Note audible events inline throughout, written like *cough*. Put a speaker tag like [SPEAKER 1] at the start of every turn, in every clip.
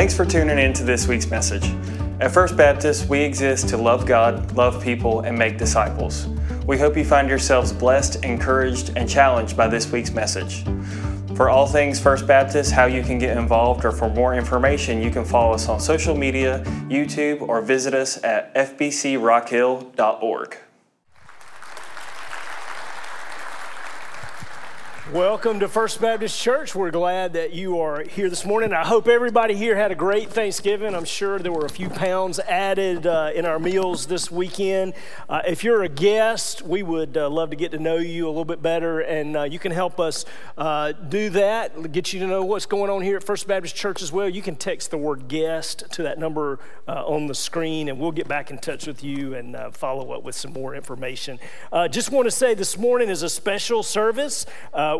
[SPEAKER 1] Thanks for tuning in to this week's message. At First Baptist, we exist to love God, love people, and make disciples. We hope you find yourselves blessed, encouraged, and challenged by this week's message. For all things First Baptist, how you can get involved, or for more information, you can follow us on social media, YouTube, or visit us at fbcrockhill.org.
[SPEAKER 2] Welcome to First Baptist Church. We're glad that you are here this morning. I hope everybody here had a great Thanksgiving. I'm sure there were a few pounds added uh, in our meals this weekend. Uh, if you're a guest, we would uh, love to get to know you a little bit better, and uh, you can help us uh, do that, get you to know what's going on here at First Baptist Church as well. You can text the word guest to that number uh, on the screen, and we'll get back in touch with you and follow up with some more information. just want to say this morning is a special service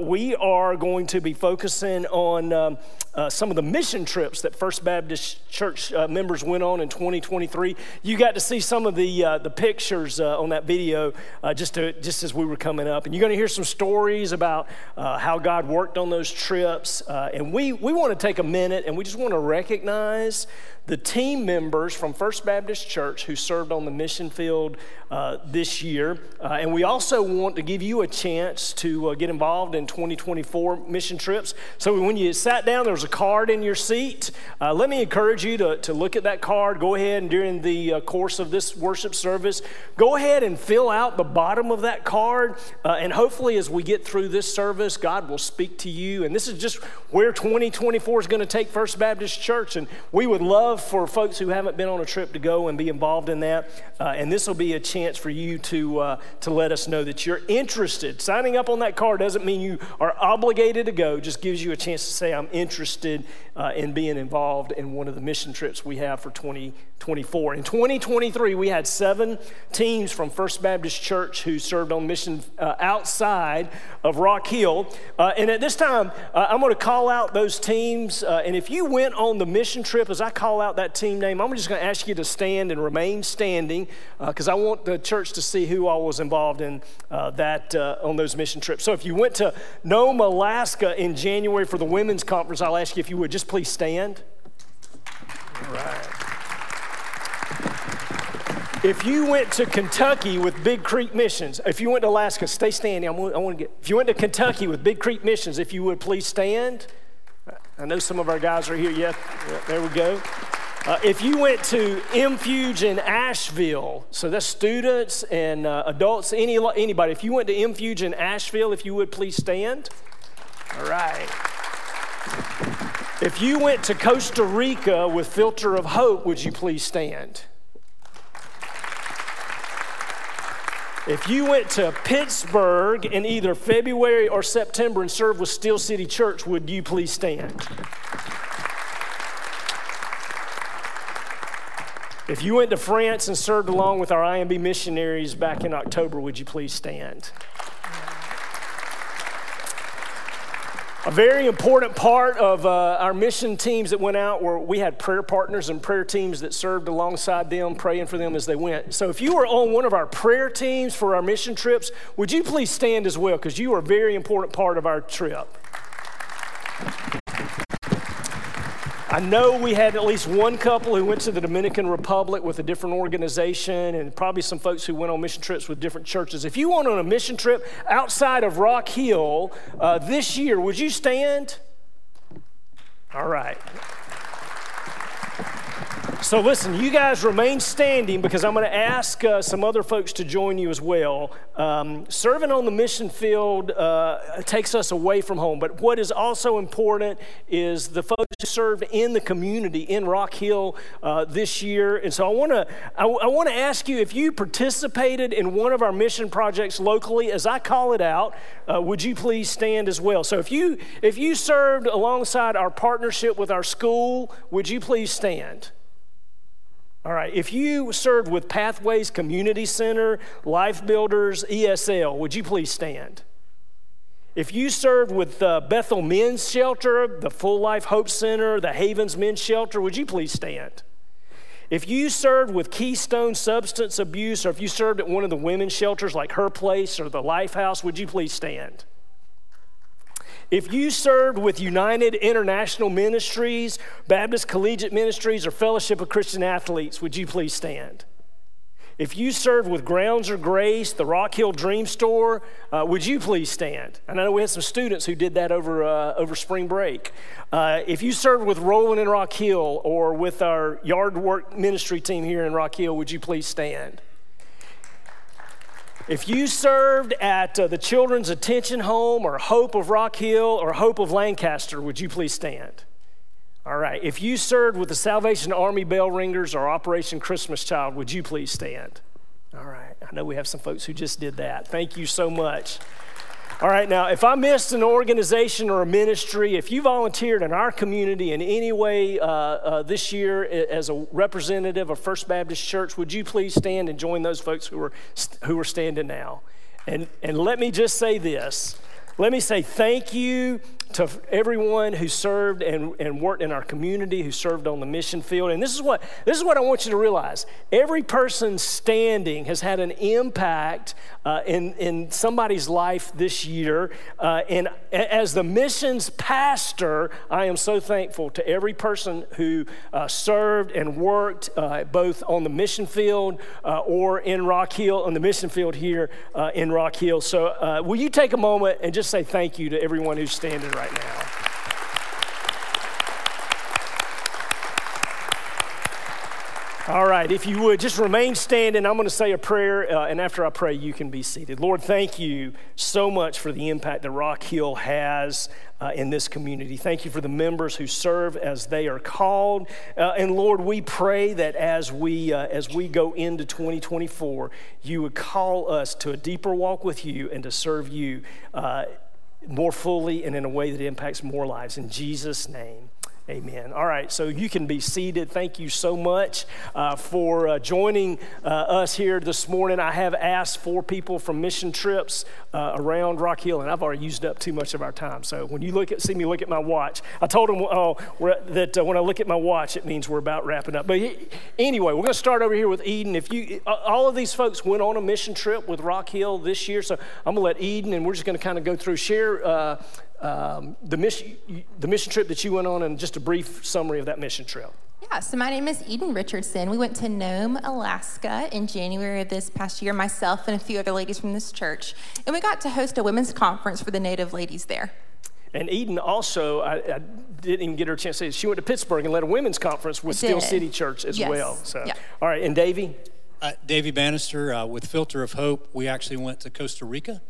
[SPEAKER 2] we are going to be focusing on um, uh, some of the mission trips that First Baptist Church uh, members went on in 2023. You got to see some of the uh, the pictures uh, on that video uh, just to, just as we were coming up, and you're going to hear some stories about uh, how God worked on those trips. and we we want to take a minute and we just want to recognize the team members from First Baptist Church who served on the mission field uh, this year. Uh, and we also want to give you a chance to uh, get involved in 2024 mission trips. So when you sat down, there was a card in your seat. Uh, let me encourage you to, to look at that card. Go ahead and during the uh, course of this worship service, go ahead and fill out the bottom of that card. Uh, and hopefully, as we get through this service, God will speak to you. And this is just where 2024 is going to take First Baptist Church. And we would love for folks who haven't been on a trip to go and be involved in that. Uh, and this will be a chance for you to, uh, to let us know that you're interested. Signing up on that card doesn't mean you are obligated to go, just gives you a chance to say, I'm interested uh, in being involved in one of the mission trips we have for 2024. In 2023, we had seven teams from First Baptist Church who served on mission uh, outside of Rock Hill. Uh, and at this time, uh, I'm going to call out those teams. and if you went on the mission trip, as I call out out that team name, I'm just going to ask you to stand and remain standing because uh, I want the church to see who all was involved in uh, that uh, on those mission trips. So if you went to Nome, Alaska in January for the women's conference, I'll ask you if you would just please stand. All right. If you went to Kentucky with Big Creek Missions, if you went to Alaska, stay standing. I want, I want to get. If you went to Kentucky with Big Creek Missions, if you would please stand. I know some of our guys are here. Yeah, yeah there we go. Uh, if you went to MFuge in Asheville, so that's students and uh, adults, any, anybody, if you went to MFuge in Asheville, if you would please stand. All right. If you went to Costa Rica with Filter of Hope, would you please stand? If you went to Pittsburgh in either February or September and served with Steel City Church, would you please stand? If you went to France and served along with our IMB missionaries back in October, would you please stand? A very important part of uh, our mission teams that went out were we had prayer partners and prayer teams that served alongside them, praying for them as they went. So if you were on one of our prayer teams for our mission trips, would you please stand as well? Because you are a very important part of our trip. I know we had at least one couple who went to the Dominican Republic with a different organization, and probably some folks who went on mission trips with different churches. If you went on a mission trip outside of Rock Hill uh, this year, would you stand? All right. So, listen, you guys remain standing because I'm going to ask uh, some other folks to join you as well. Um, serving on the mission field uh, takes us away from home, but what is also important is the folks who served in the community in Rock Hill uh, this year. And so, I want to I, I want to ask you if you participated in one of our mission projects locally, as I call it out, uh, would you please stand as well? So, if you if you served alongside our partnership with our school, would you please stand? All right, if you served with Pathways Community Center, Life Builders, ESL, would you please stand? If you served with uh, Bethel Men's Shelter, the Full Life Hope Center, the Havens Men's Shelter, would you please stand? If you served with Keystone Substance Abuse, or if you served at one of the women's shelters like Her Place or the Life House, would you please stand? If you served with United International Ministries, Baptist Collegiate Ministries, or Fellowship of Christian Athletes, would you please stand? If you served with Grounds or Grace, the Rock Hill Dream Store, uh, would you please stand? And I know we had some students who did that over, uh, over spring break. Uh, if you served with Roland and Rock Hill or with our yard work ministry team here in Rock Hill, would you please stand? If you served at uh, the Children's Attention Home or Hope of Rock Hill or Hope of Lancaster, would you please stand? All right. If you served with the Salvation Army Bell Ringers or Operation Christmas Child, would you please stand? All right. I know we have some folks who just did that. Thank you so much. All right, now, if I missed an organization or a ministry, if you volunteered in our community in any way uh, uh, this year as a representative of First Baptist Church, would you please stand and join those folks who are, who are standing now? And, and let me just say this let me say thank you to everyone who served and, and worked in our community, who served on the mission field. And this is what this is what I want you to realize. Every person standing has had an impact uh, in, in somebody's life this year. Uh, and as the missions pastor, I am so thankful to every person who uh, served and worked uh, both on the mission field uh, or in Rock Hill, on the mission field here uh, in Rock Hill. So will you take a moment and just say thank you to everyone who's standing right now. All right, if you would just remain standing, I'm going to say a prayer, uh, and after I pray, you can be seated. Lord, thank you so much for the impact that Rock Hill has uh, in this community. Thank you for the members who serve as they are called, uh, and Lord, we pray that as we uh, as we go into 2024, you would call us to a deeper walk with you and to serve you uh, more fully and in a way that impacts more lives. In Jesus' name. Amen. All right, so you can be seated. Thank you so much uh, for uh, joining uh, us here this morning. I have asked for people from mission trips uh, around Rock Hill, and I've already used up too much of our time. So when you look at, see me look at my watch, I told them oh, that uh, when I look at my watch, it means we're about wrapping up. But anyway, we're going to start over here with Eden. If you, all of these folks went on a mission trip with Rock Hill this year, so I'm going to let Eden, and we're just going to kind of go through share um, the, mission, the mission trip that you went on and just a brief summary of that mission trip.
[SPEAKER 3] Yeah, so my name is Eden Richardson. We went to Nome, Alaska in January of this past year, myself and a few other ladies from this church. And we got to host a women's conference for the Native ladies there.
[SPEAKER 2] And Eden also, I, I, didn't even get her a chance to say, she went to Pittsburgh and led a women's conference with Steel City Church as
[SPEAKER 3] yes.
[SPEAKER 2] well. So,
[SPEAKER 3] yeah.
[SPEAKER 2] all right, and Davey?
[SPEAKER 4] Uh, Davey Bannister uh, with Filter of Hope. We actually went to Costa Rica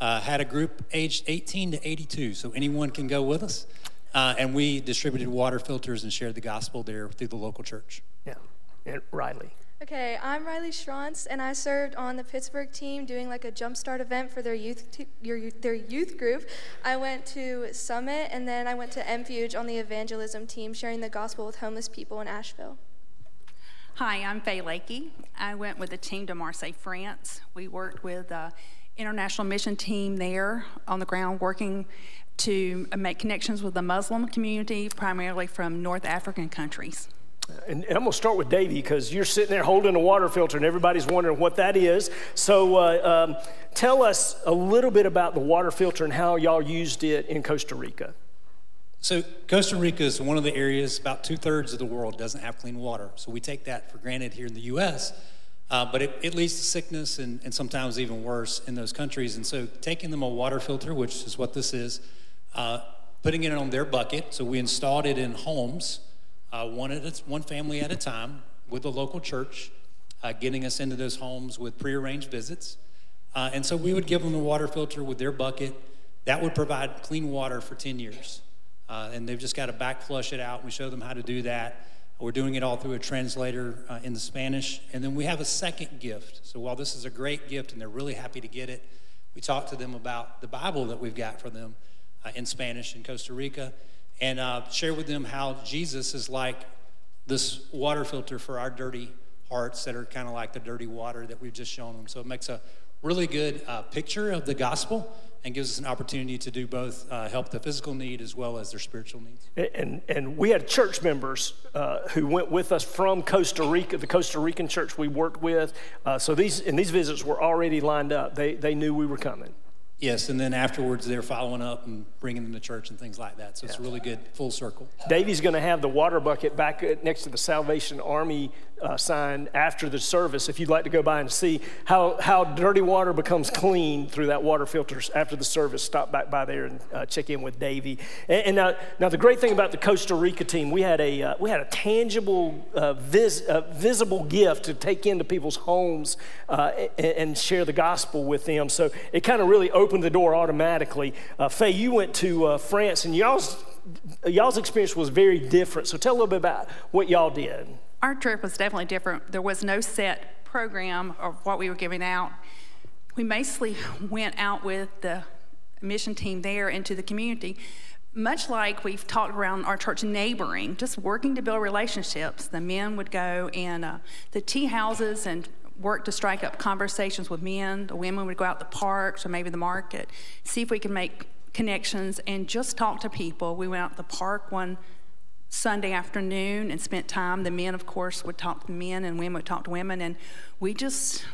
[SPEAKER 4] uh, had a group aged 18 to 82, so anyone can go with us. Uh, and we distributed water filters and shared the gospel there through the local church.
[SPEAKER 2] Yeah. And Riley.
[SPEAKER 5] Okay, I'm Riley Schrantz, and I served on the Pittsburgh team doing like a jumpstart event for their youth t- your, their youth group. I went to Summit, and then I went to MFuge on the evangelism team, sharing the gospel with homeless people in Asheville.
[SPEAKER 6] Hi, I'm Faye Lakey. I went with the team to Marseille, France. We worked with uh, international mission team there on the ground working to make connections with the Muslim community, primarily from North African countries.
[SPEAKER 2] And, and I'm going to start with Davey because you're sitting there holding a water filter and everybody's wondering what that is. So uh, um, tell us a little bit about the water filter and how y'all used it in Costa Rica.
[SPEAKER 4] So, Costa Rica is one of the areas, about two thirds of the world doesn't have clean water. So, we take that for granted here in the U.S. Uh, but it, it, leads to sickness and, and, sometimes even worse in those countries. And so taking them a water filter, which is what this is, uh, putting it on their bucket. So we installed it in homes, uh, one, at a, one family at a time with the local church, uh, getting us into those homes with prearranged visits. Uh, and so we would give them the water filter with their bucket. That would provide clean water for 10 years. Uh, and they've just got to back flush it out. We show them how to do that. We're doing it all through a translator uh, in the Spanish. And then we have a second gift. So while this is a great gift and they're really happy to get it, we talk to them about the Bible that we've got for them uh, in Spanish in Costa Rica and uh, share with them how Jesus is like this water filter for our dirty hearts that are kind of like the dirty water that we've just shown them. So it makes a really good uh, picture of the gospel and gives us an opportunity to do both uh, help the physical need as well as their spiritual needs.
[SPEAKER 2] And, and we had church members uh, who went with us from Costa Rica, the Costa Rican church we worked with. Uh, so these, and these visits were already lined up. They, they knew we were coming.
[SPEAKER 4] Yes, and then afterwards they're following up and bringing them to church and things like that. So it's really good, full circle.
[SPEAKER 2] Davey's going to have the water bucket back next to the Salvation Army uh, sign after the service if you'd like to go by and see how, how dirty water becomes clean through that water filter after the service. Stop back by there and uh, check in with Davey. And, and now, now, the great thing about the Costa Rica team, we had a, uh, we had a tangible, uh, vis, uh, visible gift to take into people's homes uh, and, and, share the gospel with them. So it kind of really opened the door automatically. Faye, you went to France and y'all's, y'all's experience was very different. So tell a little bit about what y'all did
[SPEAKER 6] our trip was definitely different. There was no set program of what we were giving out. We mostly went out with the mission team there into the community, much like we've talked around our church neighboring, just working to build relationships. The men would go in uh, the tea houses and work to strike up conversations with men. The women would go out the parks or maybe the market, see if we could make connections and just talk to people. We went out to the park one Sunday afternoon and spent time. The men, of course, would talk to men, and women would talk to women, and we just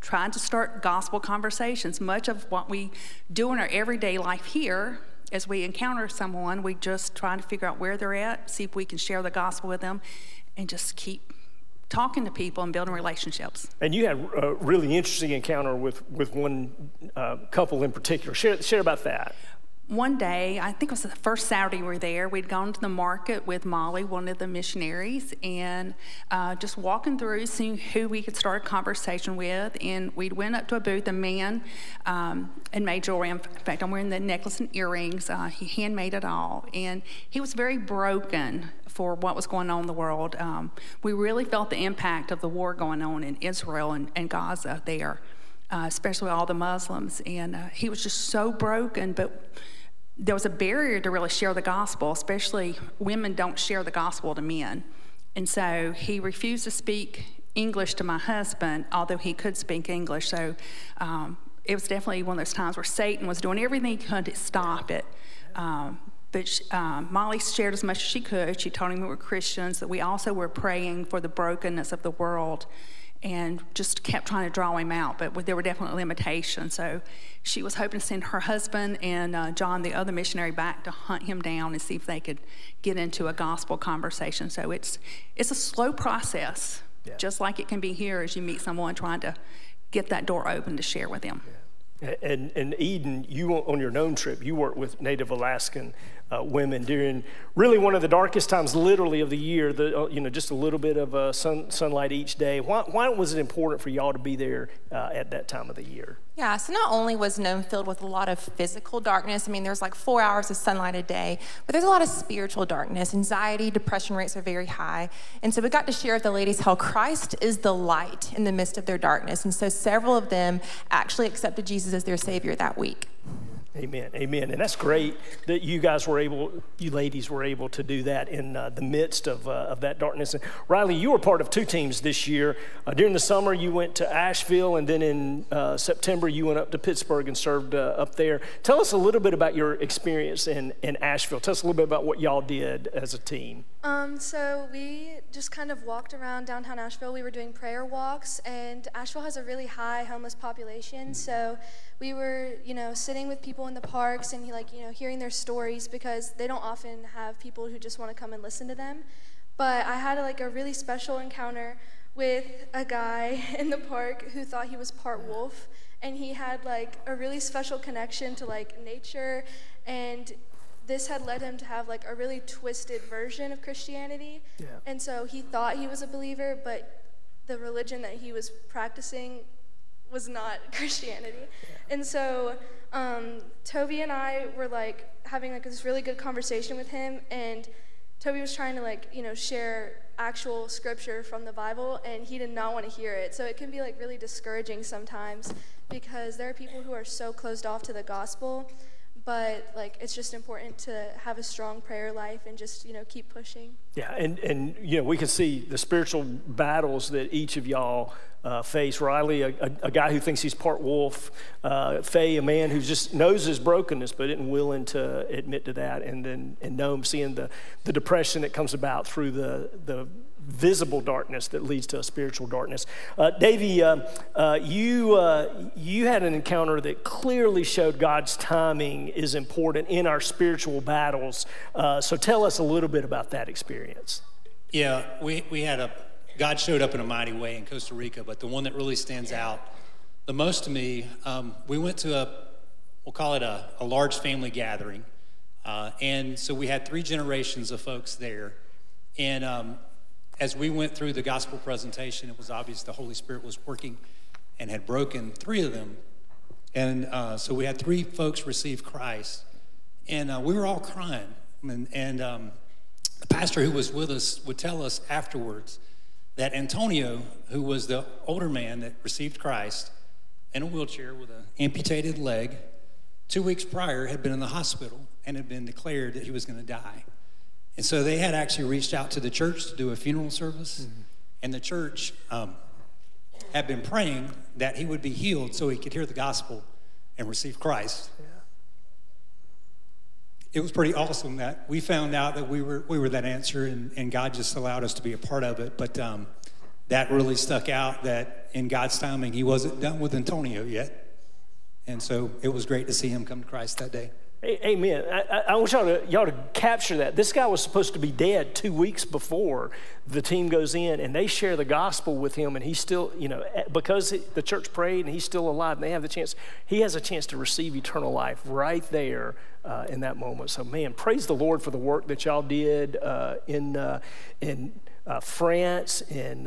[SPEAKER 6] tried to start gospel conversations. Much of what we do in our everyday life here, as we encounter someone, we just try to figure out where they're at, see if we can share the gospel with them, and just keep talking to people and building relationships.
[SPEAKER 2] And you had a really interesting encounter with, with one uh, couple in particular. Share, share about that
[SPEAKER 6] one day, I think it was the first Saturday we were there, we'd gone to the market with Molly, one of the missionaries, and uh, just walking through, seeing who we could start a conversation with. And we went up to a booth, a man, um, and made jewelry. In fact, I'm wearing the necklace and earrings. Uh, he handmade it all. And he was very broken for what was going on in the world. Um, we really felt the impact of the war going on in Israel and, and Gaza there. Uh, especially all the Muslims, and uh, he was just so broken. But there was a barrier to really share the gospel, especially women don't share the gospel to men. And so he refused to speak English to my husband, although he could speak English. So um, it was definitely one of those times where Satan was doing everything he could to stop it. Um, but she, um, Molly shared as much as she could. She told him we were Christians, that we also were praying for the brokenness of the world and just kept trying to draw him out, but there were definitely limitations. So she was hoping to send her husband and uh, John, the other missionary, back to hunt him down and see if they could get into a gospel conversation. So it's it's a slow process, yeah. just like it can be here as you meet someone trying to get that door open to share with them.
[SPEAKER 2] Yeah. And, and Eden, you on your Nome trip, you worked with Native Alaskan uh, women during really one of the darkest times, literally, of the year. The, uh, you know, just a little bit of uh, sun, sunlight each day. Why, why, was it important for y'all to be there uh, at that time of the year?
[SPEAKER 3] Yeah, so not only was Nome filled with a lot of physical darkness, I mean, there's like four hours of sunlight a day, but there's a lot of spiritual darkness. Anxiety, depression rates are very high. And so we got to share with the ladies how Christ is the light in the midst of their darkness. And so several of them actually accepted Jesus as their Savior that week.
[SPEAKER 2] Amen. Amen. And that's great that you guys were able, you ladies were able to do that in uh, the midst of, uh, of that darkness. And Riley, you were part of two teams this year. Uh, during the summer, you went to Asheville, and then in uh, September, you went up to Pittsburgh and served uh, up there. Tell us a little bit about your experience in, in Asheville. Tell us a little bit about what y'all did as a team.
[SPEAKER 5] Um, so we just kind of walked around downtown Asheville. We were doing prayer walks, and Asheville has a really high homeless population. So we were, you know, sitting with people in the parks and like, you know, hearing their stories because they don't often have people who just want to come and listen to them. But I had like a really special encounter with a guy *laughs* in the park who thought he was part wolf, and he had like a really special connection to like nature and this had led him to have like a really twisted version of Christianity. Yeah. And so he thought he was a believer, but the religion that he was practicing was not *laughs* Christianity. Yeah. And so um, Toby and I were like having like this really good conversation with him, and Toby was trying to like you know share actual scripture from the Bible, and he did not want to hear it. So it can be like really discouraging sometimes because there are people who are so closed off to the gospel but like it's just important to have a strong prayer life and just you know keep pushing.
[SPEAKER 2] Yeah and and you know we can see the spiritual battles that each of y'all uh, face. Riley a, a, a, guy who thinks he's part wolf uh, faye a man who just knows his brokenness but isn't willing to admit to that and then and Nome seeing the, the depression that comes about through the, the visible darkness that leads to a spiritual darkness. Uh, Davey, uh, uh, you, uh, you had an encounter that clearly showed God's timing is important in our spiritual battles. Uh, so tell us a little bit about that experience.
[SPEAKER 4] Yeah, we, we had a, God showed up in a mighty way in Costa Rica, but the one that really stands out the most to me, um, we went to a, we'll call it a, a large family gathering. Uh, and so we had three generations of folks there. And um, as we went through the gospel presentation, it was obvious the Holy Spirit was working and had broken three of them. And uh, so we had three folks receive Christ. And uh, we were all crying. And, and um, the pastor who was with us would tell us afterwards that Antonio, who was the older man that received Christ in a wheelchair with an amputated leg, two weeks prior had been in the hospital and had been declared that he was going to die. And so they had actually reached out to the church to do a funeral service, mm-hmm. and the church um, had been praying that he would be healed so he could hear the gospel and receive Christ. Yeah. It was pretty awesome that we found out that we were, we were that answer, and, and God just allowed us to be a part of it. But um, that really stuck out that in God's timing, he wasn't done with Antonio yet. And so it was great to see him come to Christ that day.
[SPEAKER 2] Amen. I, I want y'all to, y'all to capture that. This guy was supposed to be dead two weeks before the team goes in, and they share the gospel with him, and he's still, you know, because the church prayed and he's still alive, and they have the chance, he has a chance to receive eternal life right there uh, in that moment. So, man, praise the Lord for the work that y'all did uh, in, uh, in uh, France, in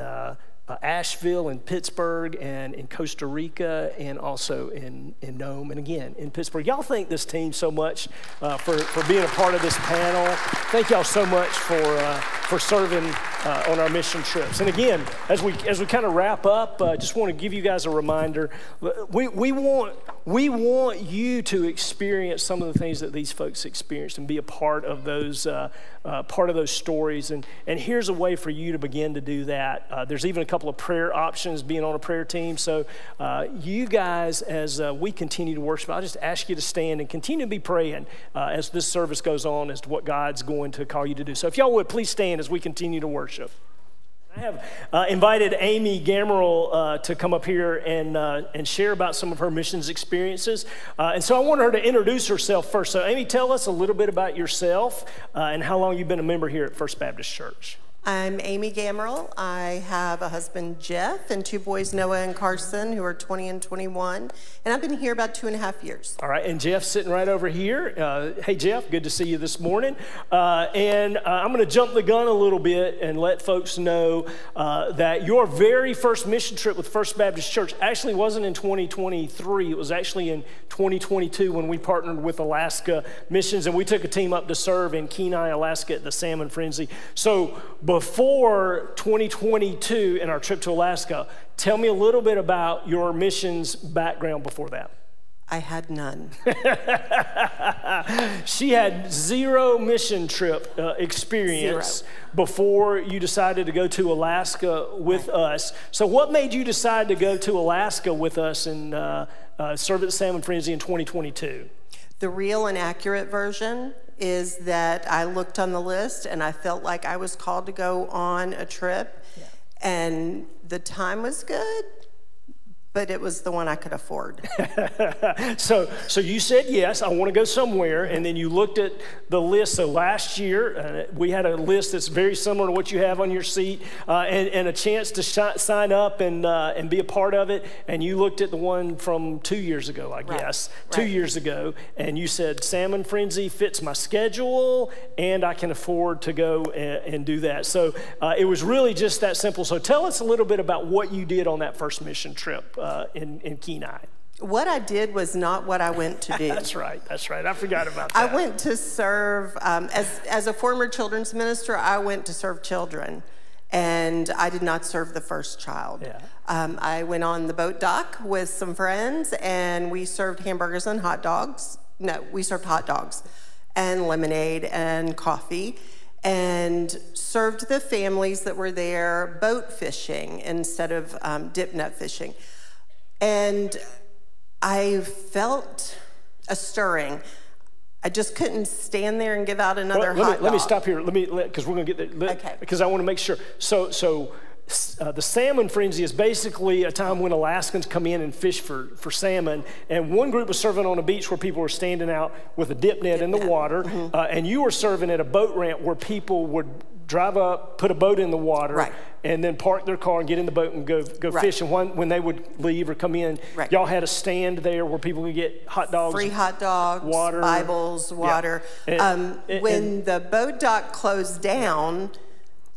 [SPEAKER 2] uh, Asheville and Pittsburgh and in Costa Rica and also in, in Nome and again in Pittsburgh. Y'all thank this team so much uh, for, for being a part of this panel. Thank y'all so much for, uh, for serving uh, on our mission trips. And again, as we, as we kind of wrap up, I uh, just want to give you guys a reminder. We, we, want, we want you to experience some of the things that these folks experienced and be a part of those, uh, part of those stories. And, and here's a way for you to begin to do that. there's even a couple couple of prayer options being on a prayer team. So, uh, you guys, as uh, we continue to worship, I'll just ask you to stand and continue to be praying uh, as this service goes on as to what God's going to call you to do. So, if y'all would please stand as we continue to worship. I have uh, invited Amy Gammerl uh, to come up here and, uh, and share about some of her missions experiences. Uh, and so I want her to introduce herself first. So, Amy, tell us a little bit about yourself uh, and how long you've been a member here at First Baptist Church.
[SPEAKER 7] I'm Amy Gammerl. I have a husband, Jeff, and two boys, Noah and Carson, who are 20 and 21. And I've been here about two and a half years.
[SPEAKER 2] All right, and Jeff's sitting right over here. Uh, hey, Jeff, good to see you this morning. Uh, and uh, I'm going to jump the gun a little bit and let folks know uh, that your very first mission trip with First Baptist Church actually wasn't in 2023. It was actually in 2022 when we partnered with Alaska Missions and we took a team up to serve in Kenai, Alaska at the Salmon Frenzy. So, before 2022 in our trip to Alaska, tell me a little bit about your missions background before that.
[SPEAKER 7] I had none. *laughs*
[SPEAKER 2] she had zero mission trip uh, experience zero. before you decided to go to Alaska with right. us. So, what made you decide to go to Alaska with us and uh, uh, serve at Salmon Frenzy in 2022?
[SPEAKER 7] The real and accurate version is that I looked on the list and I felt like I was called to go on a trip. Yeah. And the time was good, but it was the one I could afford. *laughs*
[SPEAKER 2] so, so you said yes, I want to go somewhere, and then you looked at the list. So last year, uh, we had a list that's very similar to what you have on your seat, uh, and, and, a chance to sh- sign up and uh, and be a part of it. And you looked at the one from two years ago, I guess, right. two years ago, and you said Salmon Frenzy fits my schedule, and I can afford to go and, and do that. So uh, it was really just that simple. So tell us a little bit about what you did on that first mission trip uh, in, in Kenai.
[SPEAKER 7] What I did was not what I went to *laughs* do.
[SPEAKER 2] that's right. That's right. I forgot about that.
[SPEAKER 7] I went to serve, um, as, as a former children's minister, I went to serve children. And I did not serve the first child. Yeah. Um, I went on the boat dock with some friends and we served hamburgers and hot dogs. No, we served hot dogs and lemonade and coffee and served the families that were there boat fishing instead of um, dip net fishing. And I felt a stirring. I just couldn't stand there and give out another
[SPEAKER 2] Well, let,
[SPEAKER 7] hot
[SPEAKER 2] me, let me stop here. Let me because we're going to get there.
[SPEAKER 7] Okay.
[SPEAKER 2] Because I want to make sure. So so. Uh, the salmon frenzy is basically a time when Alaskans come in and fish for, for salmon. And one group was serving on a beach where people were standing out with a dip net in the water.
[SPEAKER 7] Mm-hmm.
[SPEAKER 2] Uh, and you were serving at a boat ramp where people would drive up, put a boat in the water,
[SPEAKER 7] Right.
[SPEAKER 2] and then park their car and get in the boat and go, go
[SPEAKER 7] Right.
[SPEAKER 2] fish. And when, when they would leave or come in,
[SPEAKER 7] Right.
[SPEAKER 2] y'all had a stand there where people could get hot dogs.
[SPEAKER 7] Free hot dogs,
[SPEAKER 2] water.
[SPEAKER 7] Bibles,
[SPEAKER 2] Yeah.
[SPEAKER 7] water.
[SPEAKER 2] And-
[SPEAKER 7] um,
[SPEAKER 2] and-
[SPEAKER 7] when the boat dock closed down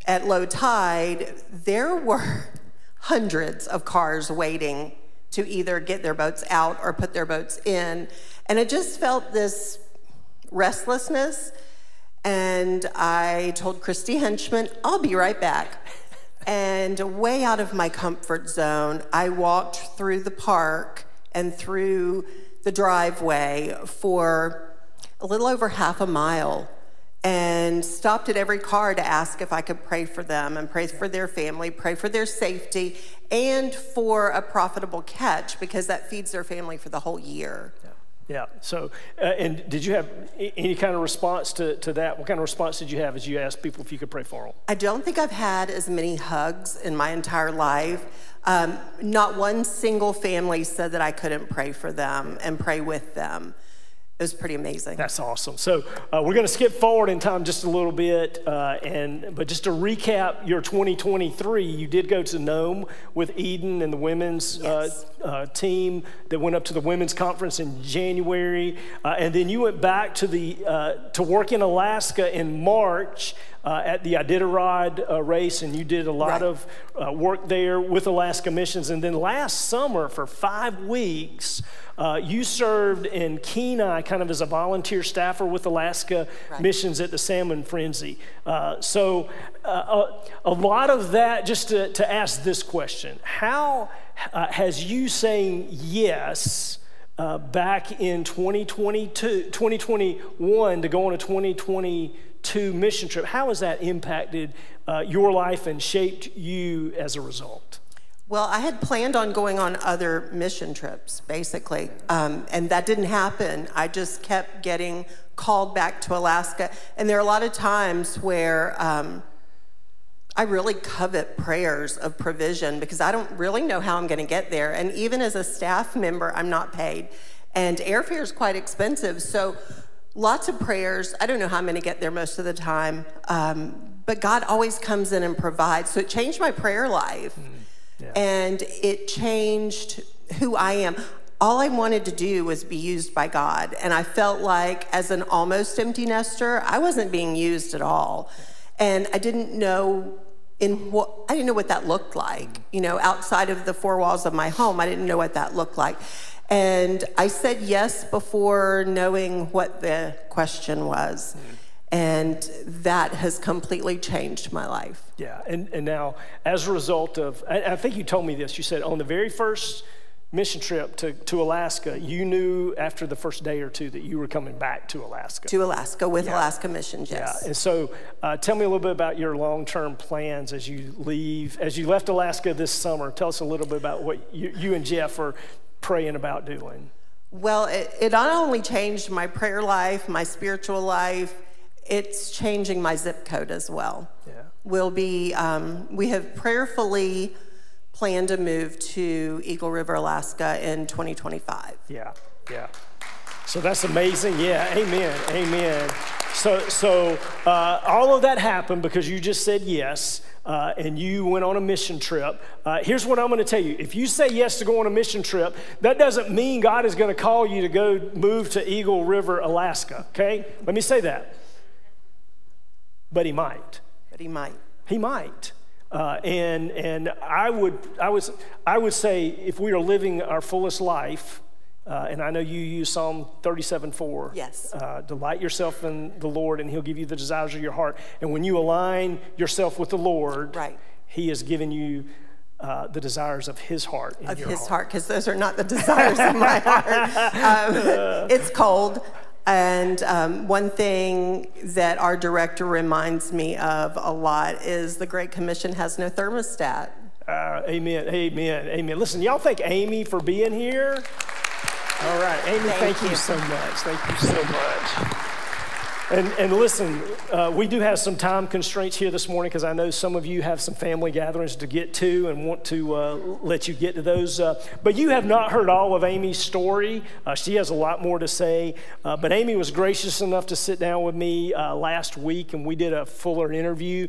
[SPEAKER 7] at low tide, there were *laughs* hundreds of cars waiting to either get their boats out or put their boats in. And it just felt this restlessness. And I told Christy Henchman, I'll be right back. And way out of my comfort zone, I walked through the park and through the driveway for a little over half a mile and stopped at every car to ask if I could pray for them and pray for their family, pray for their safety, and for a profitable catch because that feeds their family for the whole year.
[SPEAKER 2] Yeah. So, uh, and did you have any kind of response to, to that? What kind of response did you have as you asked people if you could pray for them?
[SPEAKER 7] I don't think I've had as many hugs in my entire life. Um, not one single family said that I couldn't pray for them and pray with them. It was pretty amazing.
[SPEAKER 2] That's awesome. So uh, we're going to skip forward in time just a little bit, uh, and but just to recap your 2023, you did go to Nome with Eden and the women's
[SPEAKER 7] Yes.
[SPEAKER 2] uh, uh, team that went up to the women's conference in January, uh, and then you went back to the uh, to work in Alaska in March. Uh, at the Iditarod uh, race, and you did a lot
[SPEAKER 7] Right.
[SPEAKER 2] of uh, work there with Alaska Missions. And then last summer, for five weeks, uh, you served in Kenai kind of as a volunteer staffer with Alaska
[SPEAKER 7] Right.
[SPEAKER 2] Missions at the Salmon Frenzy. Uh, so, uh, a, a lot of that, just to, to ask this question How uh, has you saying yes? Uh, back in 2022, 2021 to go on a 2022 mission trip, how has that impacted uh, your life and shaped you as a result?
[SPEAKER 7] Well, I had planned on going on other mission trips, basically, um, and that didn't happen. I just kept getting called back to Alaska, and there are a lot of times where um, I really covet prayers of provision because I don't really know how I'm going to get there, and even as a staff member, I'm not paid, and airfare is quite expensive. So, lots of prayers. I don't know how I'm going to get there most of the time, um, but God always comes in and provides. So it changed my prayer life and it changed who I am. All I wanted to do was be used by God. And I felt like, as an almost empty nester, I wasn't being used at all. And I didn't know in what I didn't know what that looked like. You know, outside of the four walls of my home, I didn't know what that looked like. And I said yes before knowing what the question was. Mm-hmm. And that has completely changed my life.
[SPEAKER 2] Yeah, and, and now as a result of, I, I think you told me this, you said on the very first mission trip to, to Alaska, you knew after the first day or two that you were coming back to Alaska.
[SPEAKER 7] To Alaska with Alaska Missions,
[SPEAKER 2] yeah, and so uh, tell me a little bit about your long term plans as you leave, as you left Alaska this summer. Tell us a little bit about what you, you and Jeff are praying about doing.
[SPEAKER 7] Well, it, it not only changed my prayer life, my spiritual life, it's changing my zip code as well.
[SPEAKER 2] Yeah.
[SPEAKER 7] We'll be, um, we have prayerfully planned to move to Eagle River, Alaska in 2025.
[SPEAKER 2] Yeah, yeah. So that's amazing. Yeah, amen, amen. So, so uh, all of that happened because you just said yes, uh, and you went on a mission trip. Uh, here's what I'm going to tell you: if you say yes to go on a mission trip, that doesn't mean God is going to call you to go move to Eagle River, Alaska. Okay, let me say that. But He might.
[SPEAKER 7] But he might.
[SPEAKER 2] He might. Uh, and and I would I was I would say if we are living our fullest life, uh, and I know you use Psalm 37 4.
[SPEAKER 7] Yes.
[SPEAKER 2] Uh, delight yourself in the Lord, and He'll give you the desires of your heart. And when you align yourself with the Lord,
[SPEAKER 7] Right.
[SPEAKER 2] He has given you uh, the desires of His heart. in
[SPEAKER 7] Of his heart, because those are not the *laughs* desires of my heart. Um, it's cold. And um, one thing that our director reminds me of a lot is the Great Commission has no thermostat.
[SPEAKER 2] Uh, amen, amen, amen. Listen, y'all thank Amy for being here. All right, Amy,
[SPEAKER 7] Thank
[SPEAKER 2] thank, you
[SPEAKER 7] you.
[SPEAKER 2] so much. Thank you so much. And, and listen, uh, we do have some time constraints here this morning because I know some of you have some family gatherings to get to and want to uh, let you get to those. Uh, but you have not heard all of Amy's story. Uh, she has a lot more to say. Uh, but Amy was gracious enough to sit down with me uh, last week and we did a fuller interview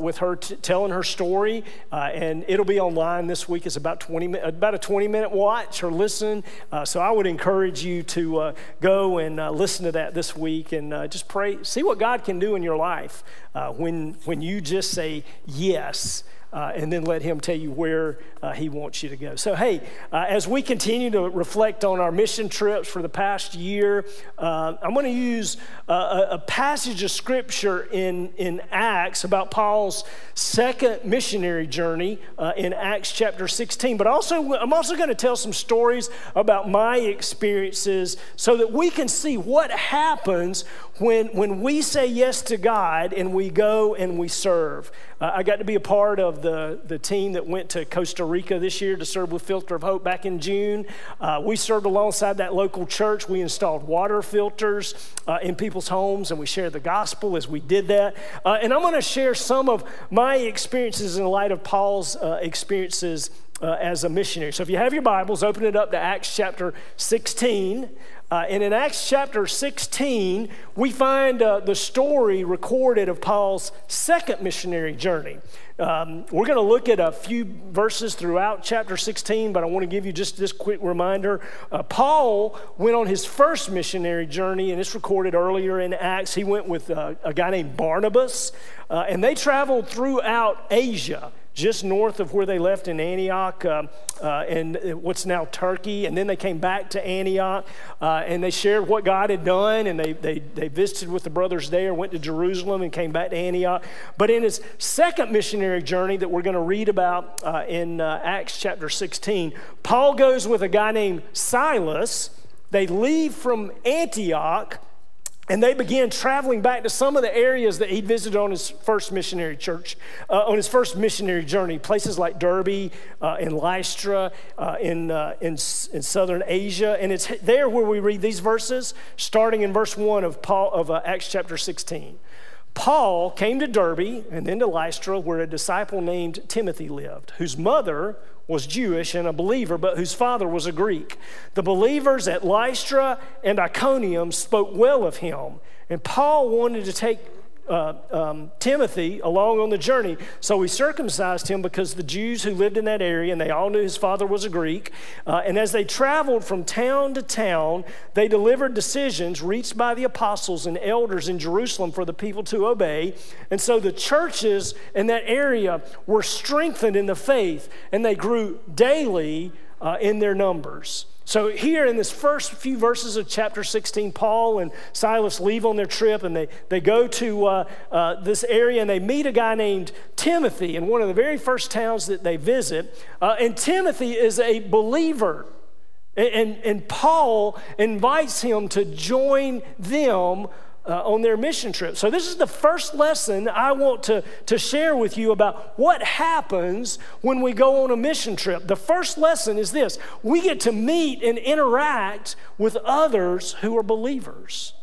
[SPEAKER 2] with her t- telling her story. and it'll be online this week. It's about 20 about a 20 minute watch or listen. so I would encourage you to go and listen to that this week and just pray, see what God can do in your life uh, when, when you just say yes uh, and then let Him tell you where uh, He wants you to go. So, hey, uh, as we continue to reflect on our mission trips for the past year, uh, I'm going to use a, a, passage of Scripture in, in Acts about Paul's second missionary journey uh, in Acts chapter 16. But also, I'm also going to tell some stories about my experiences so that we can see what happens when, when we say yes to God and we go and we serve. Uh, I got to be a part of the, the team that went to Costa Rica this year to serve with Filter of Hope back in June. Uh, we served alongside that local church. We installed water filters uh, in people's homes and we shared the gospel as we did that. Uh, and I'm going to share some of my experiences in light of Paul's uh, experiences uh, as a missionary. So if you have your Bibles, open it up to Acts chapter 16. Uh, and in Acts chapter 16, we find uh, the story recorded of Paul's second missionary journey. Um, we're going to look at a few verses throughout chapter 16, but I want to give you just this quick reminder. Uh, Paul went on his first missionary journey, and it's recorded earlier in Acts. He went with uh, a guy named Barnabas, uh, and they traveled throughout Asia just north of where they left in Antioch uh, uh, and what's now Turkey. And then they came back to Antioch uh, and they shared what God had done and they, they, they visited with the brothers there, went to Jerusalem and came back to Antioch. But in his second missionary journey that we're going to read about uh, in uh, Acts chapter 16, Paul goes with a guy named Silas. They leave from Antioch and they began traveling back to some of the areas that he'd visited on his first missionary church, uh, on his first missionary journey, places like Derbe uh, and Lystra uh, in, uh, in, in southern Asia. And it's there where we read these verses, starting in verse 1 of, Paul, of uh, Acts chapter 16. Paul came to Derbe and then to Lystra, where a disciple named Timothy lived, whose mother was Jewish and a believer, but whose father was a Greek. The believers at Lystra and Iconium spoke well of him, and Paul wanted to take uh, um, Timothy along on the journey. So we circumcised him because the Jews who lived in that area, and they all knew his father was a Greek, uh, and as they traveled from town to town, they delivered decisions reached by the apostles and elders in Jerusalem for the people to obey. And so the churches in that area were strengthened in the faith, and they grew daily uh, in their numbers. So, here in this first few verses of chapter 16, Paul and Silas leave on their trip and they, they go to uh, uh, this area and they meet a guy named Timothy in one of the very first towns that they visit. Uh, and Timothy is a believer. And, and, and Paul invites him to join them uh, on their mission trip. So, this is the first lesson I want to, to share with you about what happens when we go on a mission trip. The first lesson is this we get to meet and interact with others who are believers.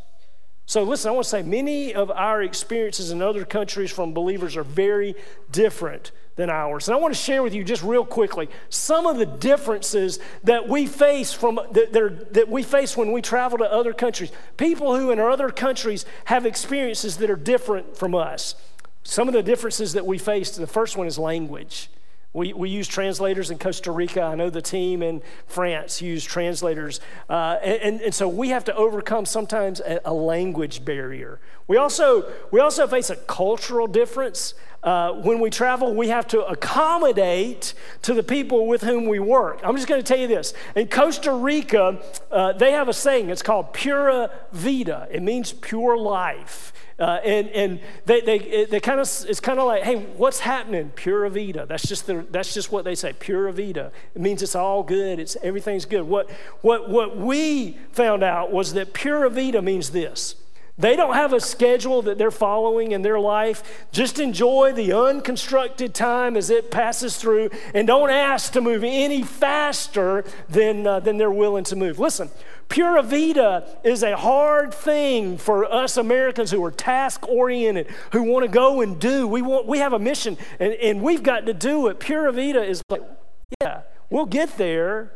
[SPEAKER 2] So, listen, I want to say many of our experiences in other countries from believers are very different than ours. And I want to share with you just real quickly some of the differences that we face from that, that we face when we travel to other countries. People who in other countries have experiences that are different from us. Some of the differences that we face, the first one is language. We, we use translators in Costa Rica. I know the team in France use translators. Uh, and, and so we have to overcome sometimes a, a language barrier. We also, we also face a cultural difference. Uh, when we travel, we have to accommodate to the people with whom we work. I'm just going to tell you this. In Costa Rica, uh, they have a saying. It's called pura vida. It means pure life. Uh, and and they, they, they kind of it's kind of like hey what's happening? Pura vida. That's just the, that's just what they say pura vida. It means it's all good it's everything's good. What what what we found out was that pura vida means this They don't have a schedule that they're following in their life. Just enjoy the unconstructed time as it passes through and don't ask to move any faster than, uh, than they're willing to move. Listen, Pura Vida is a hard thing for us Americans who are task oriented, who want to go and do. We, want, we have a mission and, and we've got to do it. Pura Vida is like, yeah, we'll get there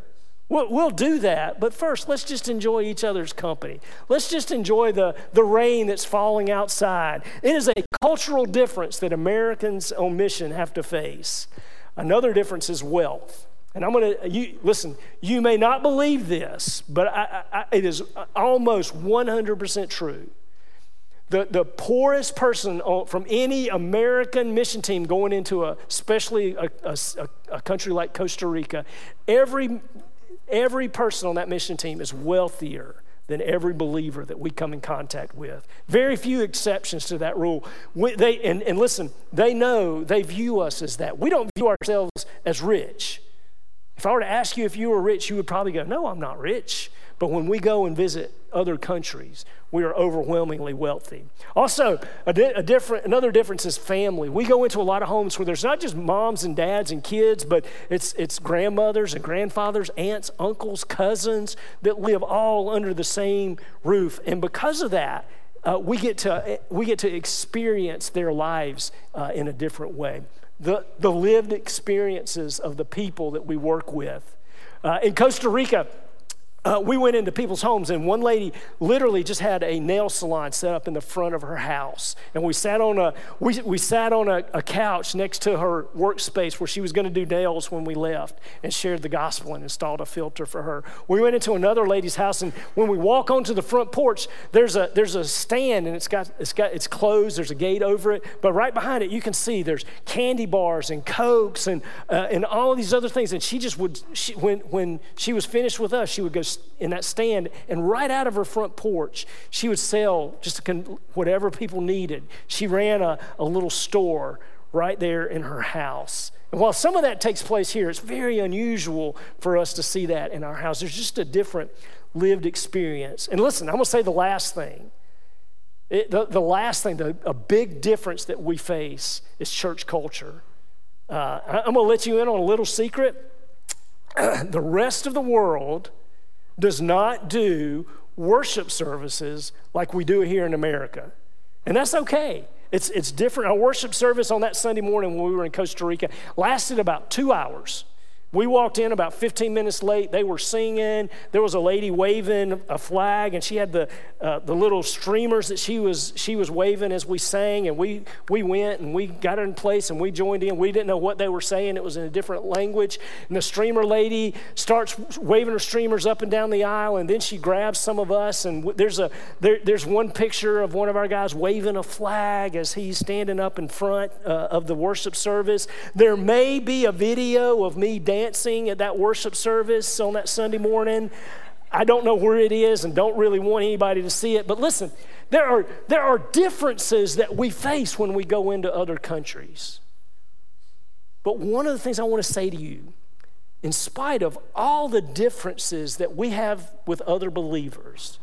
[SPEAKER 2] We'll, we'll, do that, but first, let's just enjoy each other's company. Let's just enjoy the, the rain that's falling outside. It is a cultural difference that Americans on mission have to face. Another difference is wealth. And I'm going to, you, listen, you may not believe this, but I, I, it is almost 100% true. The, the poorest person from any American mission team going into a, especially a, a, a country like Costa Rica, every Every person on that mission team is wealthier than every believer that we come in contact with. Very few exceptions to that rule. We, they, and, and listen, they know, they view us as that. We don't view ourselves as rich. If I were to ask you if you were rich, you would probably go, No, I'm not rich. But when we go and visit other countries, we are overwhelmingly wealthy. Also, a, di- a, different, another difference is family. We go into a lot of homes where there's not just moms and dads and kids, but it's, it's grandmothers and grandfathers, aunts, uncles, cousins that live all under the same roof. And because of that, uh, we, get to, we get to experience their lives uh, in a different way. The, the lived experiences of the people that we work with. Uh, in Costa Rica, uh, we went into people's homes, and one lady literally just had a nail salon set up in the front of her house. And we sat on a we, we sat on a, a couch next to her workspace where she was going to do nails when we left, and shared the gospel and installed a filter for her. We went into another lady's house, and when we walk onto the front porch, there's a there's a stand, and it's got it's got it's closed. There's a gate over it, but right behind it, you can see there's candy bars and cokes and uh, and all these other things. And she just would she, when when she was finished with us, she would go in that stand, and right out of her front porch, she would sell just whatever people needed. She ran a, a little store right there in her house. And while some of that takes place here, it's very unusual for us to see that in our house. There's just a different lived experience. And listen, I'm going to say the last thing. It, the, the last thing, the, a big difference that we face is church culture. Uh, I'm going to let you in on a little secret. *clears throat* the rest of the world does not do worship services like we do here in America. And that's okay. It's, it's different. Our worship service on that Sunday morning when we were in Costa Rica lasted about two hours. We walked in about 15 minutes late. They were singing. There was a lady waving a flag, and she had the, uh, the little streamers that she was, she was waving as we sang. And we, we went and we got in place and we joined in. We didn't know what they were saying, it was in a different language. And the streamer lady starts waving her streamers up and down the aisle, and then she grabs some of us. And there's, a, there, there's one picture of one of our guys waving a flag as he's standing up in front uh, of the worship service. There may be a video of me dancing dancing at that worship service on that Sunday morning. I don't know where it is and don't really want anybody to see it. But listen, there are, there are differences that we face when we go into other countries. But one of the things I want to say to you, in spite of all the differences that we have with other believers,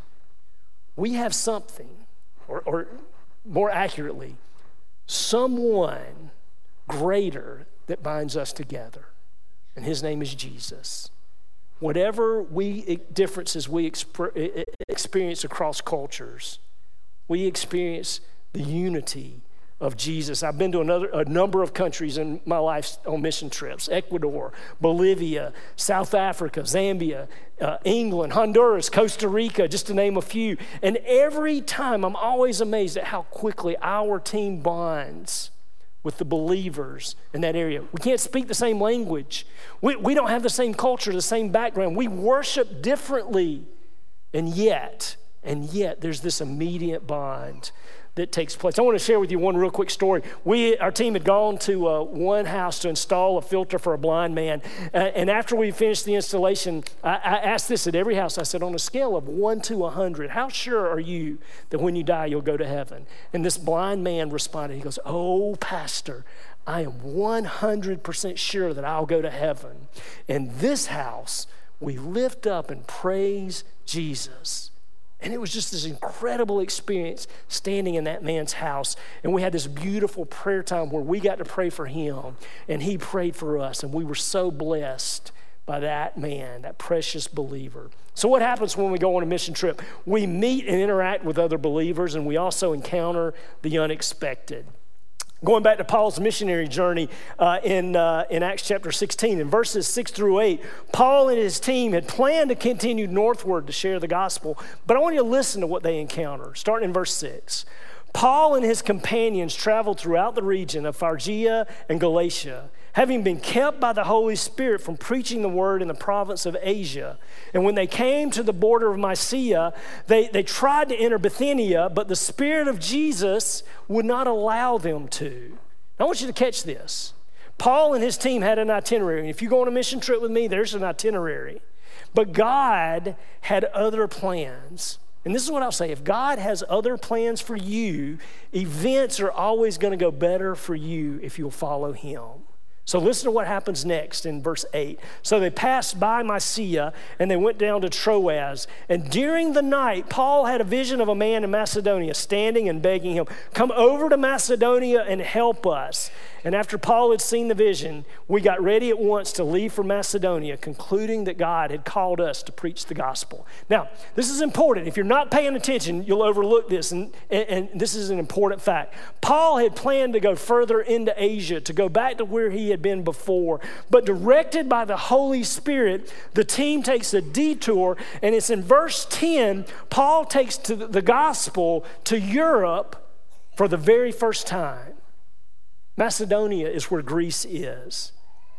[SPEAKER 2] we have something, or, or more accurately, someone greater that binds us together and his name is Jesus. Whatever we differences we experience across cultures, we experience the unity of Jesus. I've been to another, a number of countries in my life on mission trips Ecuador, Bolivia, South Africa, Zambia, uh, England, Honduras, Costa Rica, just to name a few. And every time I'm always amazed at how quickly our team bonds with the believers in that area. We can't speak the same language. We, we don't have the same culture, the same background. We worship differently. And yet, and yet, there's this immediate bond that takes place. I want to share with you one real quick story. We, our team had gone to uh, one house to install a filter for a blind man. Uh, and after we finished the installation, I, I, asked this at every house. I said, on a scale of one to 100, how sure are you that when you die, you'll go to heaven? And this blind man responded, he goes, Oh, Pastor, I am 100% sure that I'll go to heaven. In this house, we lift up and praise Jesus And it was just this incredible experience standing in that man's house. And we had this beautiful prayer time where we got to pray for him and he prayed for us. And we were so blessed by that man, that precious believer. So, what happens when we go on a mission trip? We meet and interact with other believers, and we also encounter the unexpected. Going back to Paul's missionary journey uh, in, uh, in Acts chapter 16, in verses 6 through 8, Paul and his team had planned to continue northward to share the gospel, but I want you to listen to what they encounter, starting in verse 6. Paul and his companions traveled throughout the region of Phrygia and Galatia having been kept by the Holy Spirit from preaching the word in the province of Asia. And when they came to the border of Mysia, they, they tried to enter Bithynia, but the Spirit of Jesus would not allow them to. I want you to catch this. Paul and his team had an itinerary. If you go on a mission trip with me, there's an itinerary. But God had other plans. And this is what I'll say if God has other plans for you, events are always going to go better for you if you'll follow Him. So listen to what happens next in verse 8. So they passed by Mysia and they went down to Troas. And during the night, Paul had a vision of a man in Macedonia standing and begging him, Come over to Macedonia and help us. And after Paul had seen the vision, we got ready at once to leave for Macedonia, concluding that God had called us to preach the gospel. Now, this is important. If you're not paying attention, you'll overlook this, and, and, and this is an important fact. Paul had planned to go further into Asia, to go back to where he had been before, but directed by the Holy Spirit, the team takes a detour, and it's in verse 10, Paul takes to the gospel to Europe for the very first time. Macedonia is where Greece is.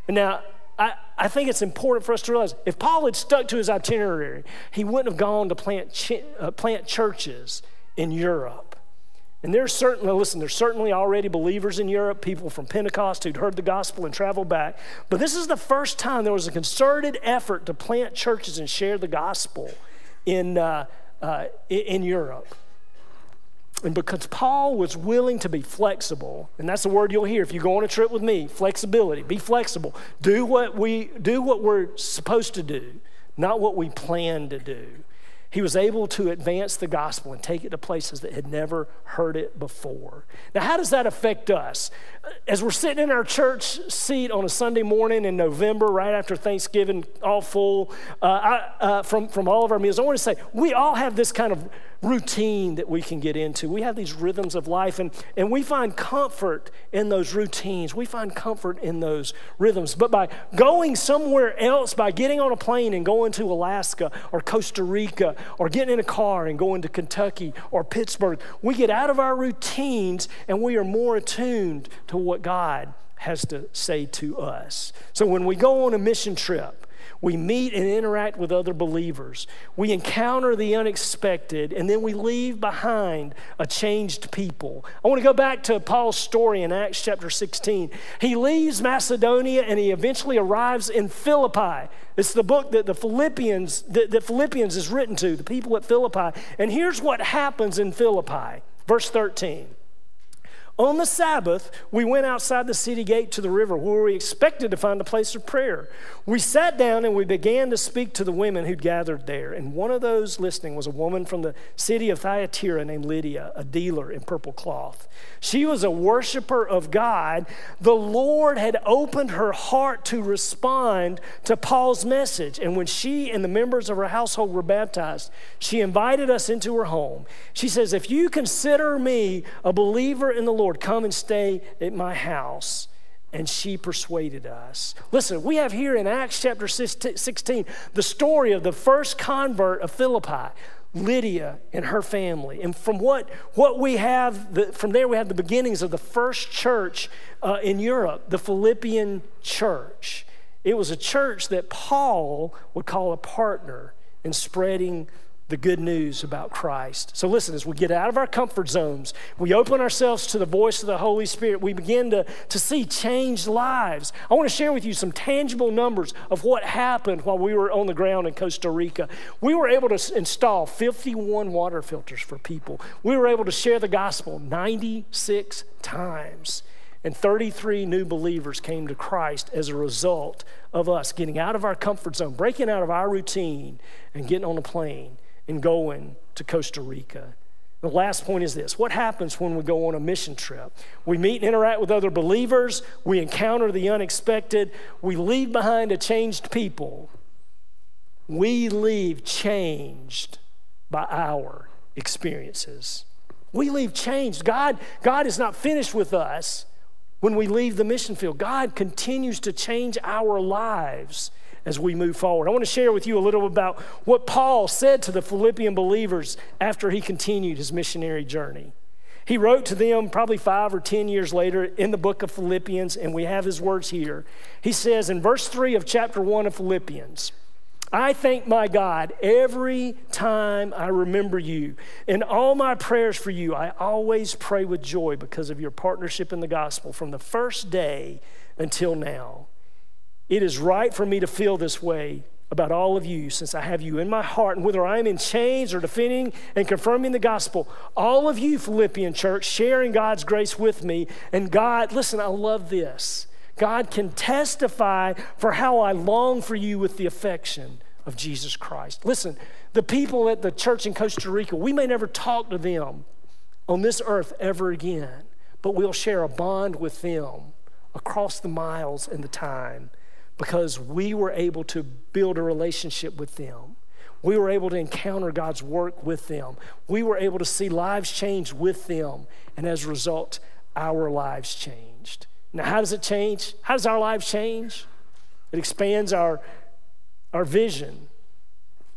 [SPEAKER 2] Now, I, I think it's important for us to realize if Paul had stuck to his itinerary, he wouldn't have gone to plant, ch- uh, plant churches in Europe. And there's certainly, listen, there's certainly already believers in Europe, people from Pentecost who'd heard the gospel and traveled back. But this is the first time there was a concerted effort to plant churches and share the gospel in, uh, uh, in Europe. And because Paul was willing to be flexible, and that's the word you'll hear if you go on a trip with me, flexibility. Be flexible. Do what we do what we're supposed to do, not what we plan to do. He was able to advance the gospel and take it to places that had never heard it before. Now, how does that affect us? As we're sitting in our church seat on a Sunday morning in November, right after Thanksgiving, all full, uh, I, uh, from, from all of our meals, I want to say we all have this kind of routine that we can get into. We have these rhythms of life, and, and we find comfort in those routines. We find comfort in those rhythms. But by going somewhere else, by getting on a plane and going to Alaska or Costa Rica or getting in a car and going to Kentucky or Pittsburgh, we get out of our routines and we are more attuned to what God has to say to us. So when we go on a mission trip, we meet and interact with other believers. We encounter the unexpected, and then we leave behind a changed people. I want to go back to Paul's story in Acts chapter 16. He leaves Macedonia and he eventually arrives in Philippi. It's the book that the Philippians that, that Philippians is written to, the people at Philippi. And here's what happens in Philippi. Verse 13. On the Sabbath, we went outside the city gate to the river where we expected to find a place of prayer. We sat down and we began to speak to the women who'd gathered there. And one of those listening was a woman from the city of Thyatira named Lydia, a dealer in purple cloth. She was a worshiper of God. The Lord had opened her heart to respond to Paul's message. And when she and the members of her household were baptized, she invited us into her home. She says, If you consider me a believer in the Lord, come and stay at my house and she persuaded us. Listen, we have here in Acts chapter 16 the story of the first convert of Philippi. Lydia and her family. And from what, what we have, the, from there we have the beginnings of the first church uh, in Europe, the Philippian church. It was a church that Paul would call a partner in spreading the good news about Christ. So, listen, as we get out of our comfort zones, we open ourselves to the voice of the Holy Spirit, we begin to, to see changed lives. I want to share with you some tangible numbers of what happened while we were on the ground in Costa Rica. We were able to install 51 water filters for people, we were able to share the gospel 96 times. And 33 new believers came to Christ as a result of us getting out of our comfort zone, breaking out of our routine, and getting on a plane and going to Costa Rica. The last point is this what happens when we go on a mission trip? We meet and interact with other believers, we encounter the unexpected, we leave behind a changed people. We leave changed by our experiences. We leave changed. God, God is not finished with us when we leave the mission field. God continues to change our lives as we move forward. I want to share with you a little about what Paul said to the Philippian believers after he continued his missionary journey. He wrote to them probably five or 10 years later in the book of Philippians, and we have his words here. He says in verse 3 of chapter 1 of Philippians, I thank my God every time I remember you. In all my prayers for you, I always pray with joy because of your partnership in the gospel from the first day until now. It is right for me to feel this way about all of you since I have you in my heart. And whether I am in chains or defending and confirming the gospel, all of you, Philippian church, sharing God's grace with me. And God, listen, I love this. God can testify for how I long for you with the affection of Jesus Christ. Listen, the people at the church in Costa Rica, we may never talk to them on this earth ever again, but we'll share a bond with them across the miles and the time because we were able to build a relationship with them. We were able to encounter God's work with them. We were able to see lives change with them. And as a result, our lives changed. Now, how does it change? How does our lives change? It expands our, our vision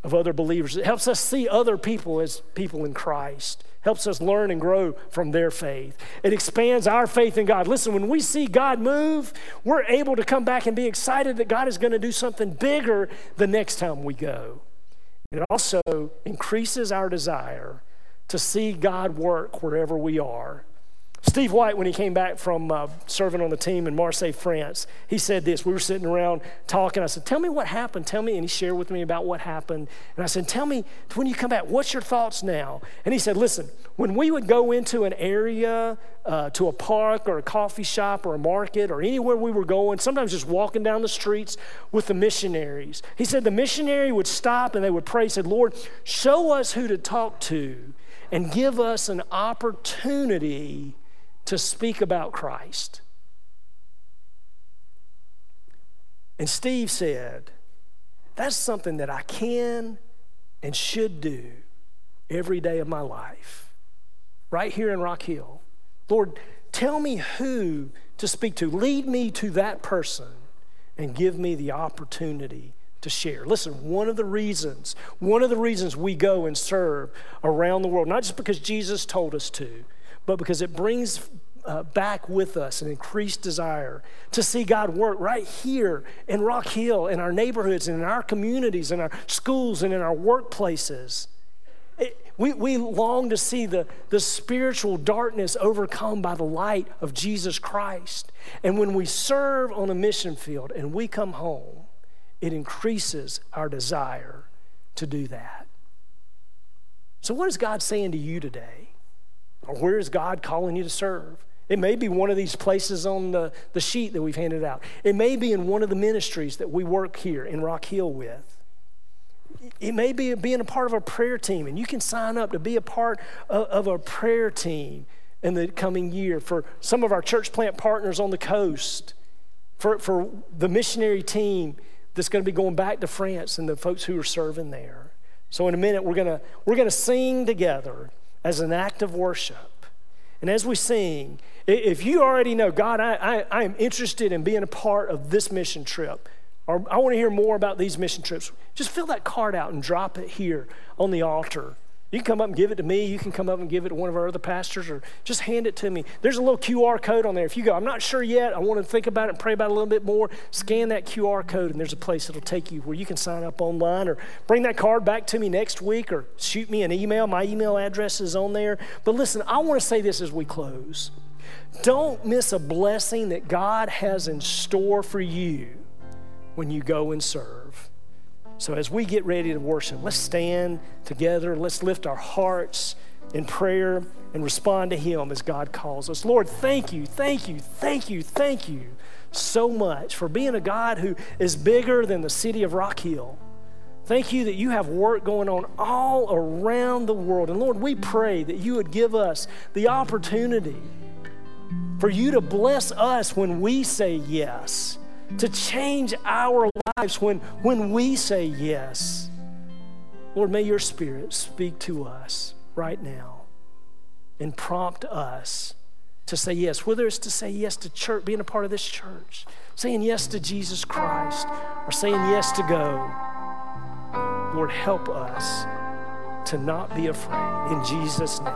[SPEAKER 2] of other believers. It helps us see other people as people in Christ helps us learn and grow from their faith. It expands our faith in God. Listen, when we see God move, we're able to come back and be excited that God is going to do something bigger the next time we go. It also increases our desire to see God work wherever we are Steve White, when he came back from uh, serving on the team in Marseille, France, he said this. We were sitting around talking. I said, Tell me what happened. Tell me. And he shared with me about what happened. And I said, Tell me, when you come back, what's your thoughts now? And he said, Listen, when we would go into an area, uh, to a park or a coffee shop or a market or anywhere we were going, sometimes just walking down the streets with the missionaries, he said, The missionary would stop and they would pray. Said, Lord, show us who to talk to and give us an opportunity to speak about Christ. And Steve said, That's something that I can and should do every day of my life, right here in Rock Hill. Lord, tell me who to speak to. Lead me to that person and give me the opportunity to share. Listen, one of the reasons, one of the reasons we go and serve around the world, not just because Jesus told us to, but because it brings uh, back with us an increased desire to see God work right here in Rock Hill, in our neighborhoods, and in our communities, in our schools, and in our workplaces. It, we, we long to see the, the spiritual darkness overcome by the light of Jesus Christ. And when we serve on a mission field and we come home, it increases our desire to do that. So, what is God saying to you today? Or where is God calling you to serve? It may be one of these places on the, the sheet that we've handed out. It may be in one of the ministries that we work here in Rock Hill with. It may be being a part of a prayer team, and you can sign up to be a part of, of a prayer team in the coming year for some of our church plant partners on the coast, for, for the missionary team that's going to be going back to France and the folks who are serving there. So, in a minute, we're going to, we're going to sing together as an act of worship. And as we sing, if you already know, God, I, I, I am interested in being a part of this mission trip, or I want to hear more about these mission trips, just fill that card out and drop it here on the altar. You can come up and give it to me. You can come up and give it to one of our other pastors or just hand it to me. There's a little QR code on there. If you go, I'm not sure yet, I want to think about it and pray about it a little bit more, scan that QR code and there's a place that'll take you where you can sign up online or bring that card back to me next week or shoot me an email. My email address is on there. But listen, I want to say this as we close. Don't miss a blessing that God has in store for you when you go and serve. So, as we get ready to worship, let's stand together. Let's lift our hearts in prayer and respond to Him as God calls us. Lord, thank you, thank you, thank you, thank you so much for being a God who is bigger than the city of Rock Hill. Thank you that you have work going on all around the world. And Lord, we pray that you would give us the opportunity for you to bless us when we say yes, to change our lives when, when we say yes. Lord, may your spirit speak to us right now and prompt us to say yes, whether it's to say yes to church, being a part of this church, saying yes to Jesus Christ, or saying yes to go. Lord, help us to not be afraid. In Jesus' name.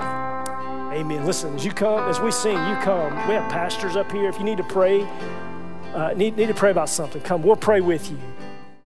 [SPEAKER 2] Amen. Listen, as you come, as we sing, you come. We have pastors up here. If you need to pray, uh, need, need to pray about something, come. We'll pray with you.